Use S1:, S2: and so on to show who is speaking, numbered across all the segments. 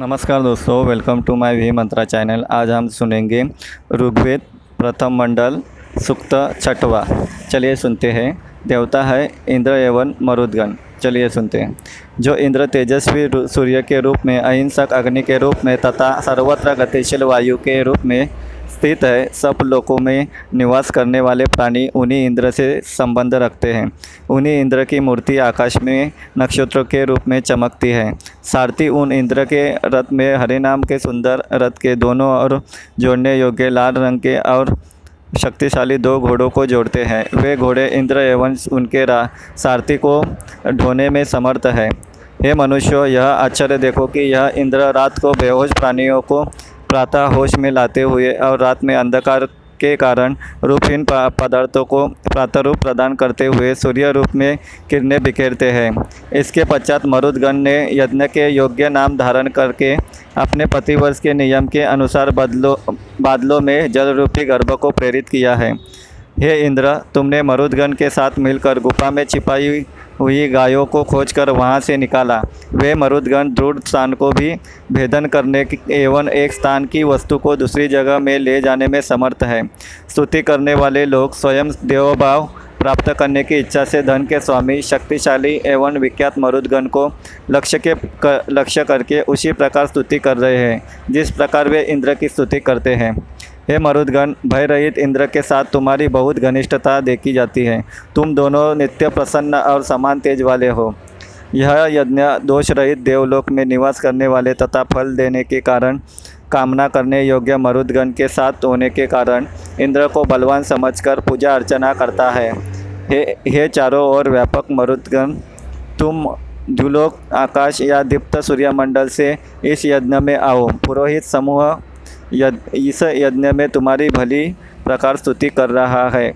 S1: नमस्कार दोस्तों welcome to my V Mantra channel आज हम सुनेंगे ऋग्वेद प्रथम मंडल, सुक्त छठवा। चलिए सुनते हैं। देवता है इंद्र एवं मरुदगण। चलिए सुनते हैं। जो इंद्र तेजस्वी सूर्य के रूप में, अहिंसक अग्नि के रूप में तथा सर्वत्र गतिशील वायु के रूप में स्थित है। सब लोकों में निवास करने वाले प्राणी उन्हीं इंद्र से संबंध रखते हैं। उन्हीं इंद्र की मूर्ति आकाश में नक्षत्रों के रूप में चमकती है। सारथी उन इंद्र के रथ में हरे नाम के सुंदर रथ के दोनों और जोड़ने योग्य लाल रंग के और शक्तिशाली दो घोड़ों को जोड़ते हैं। वे घोड़े इंद्र एवं उनके रा, सारथी को ढोने में समर्थ है। हे मनुष्यों, यह आश्चर्य देखो कि यह इंद्र रात को बेहोश प्राणियों को प्रातः होश में लाते हुए और रात में अंधकार के कारण रूपहीन पदार्थों को प्रातः रूप प्रदान करते हुए सूर्य रूप में किरणें बिखेरते हैं। इसके पश्चात मरुदगण ने यज्ञ के योग्य नाम धारण करके अपने प्रतिवर्ष के नियम के अनुसार बदलो बादलों में जल रूपी गर्भ को प्रेरित किया है। हे इंद्र, तुमने मरुदगण के साथ मिलकर गुफा में छिपाई हुई गायों को खोजकर वहाँ से निकाला। वे मरुदगण दृढ़ स्थान को भी भेदन करने एवं एक स्थान की वस्तु को दूसरी जगह में ले जाने में समर्थ है। स्तुति करने वाले लोग स्वयं देवभाव प्राप्त करने की इच्छा से धन के स्वामी, शक्तिशाली एवं विख्यात मरुदगण को लक्ष्य के क- लक्ष्य करके उसी प्रकार स्तुति कर रहे हैं, जिस प्रकार वे इंद्र की स्तुति करते हैं। हे मरुदगण भय रहित इंद्र के साथ तुम्हारी बहुत घनिष्ठता देखी जाती है। तुम दोनों नित्य प्रसन्न और समान तेज वाले हो। यह यज्ञ दोष रहित देवलोक में निवास करने वाले तथा फल देने के कारण, कामना करने योग्य मरुदगण के साथ होने के कारण इंद्र को बलवान समझकर पूजा अर्चना करता है। हे हे चारों ओर व्यापक मरुदगण, तुम द्युलोक आकाश या दीप्त सूर्यमंडल से इस यज्ञ में आओ। पुरोहित समूह इस यज्ञ में तुम्हारी भली प्रकार स्तुति कर रहा है।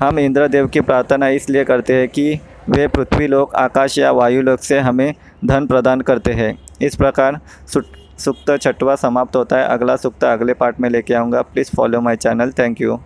S1: हम इंद्रदेव की प्रार्थना इसलिए करते हैं कि वे पृथ्वी लोक, आकाश या वायु लोक से हमें धन प्रदान करते हैं। इस प्रकार सुक्त सूक्त छठवा समाप्त होता है। अगला सूक्त अगले पार्ट में लेके आऊँगा। Please follow my channel. Thank you.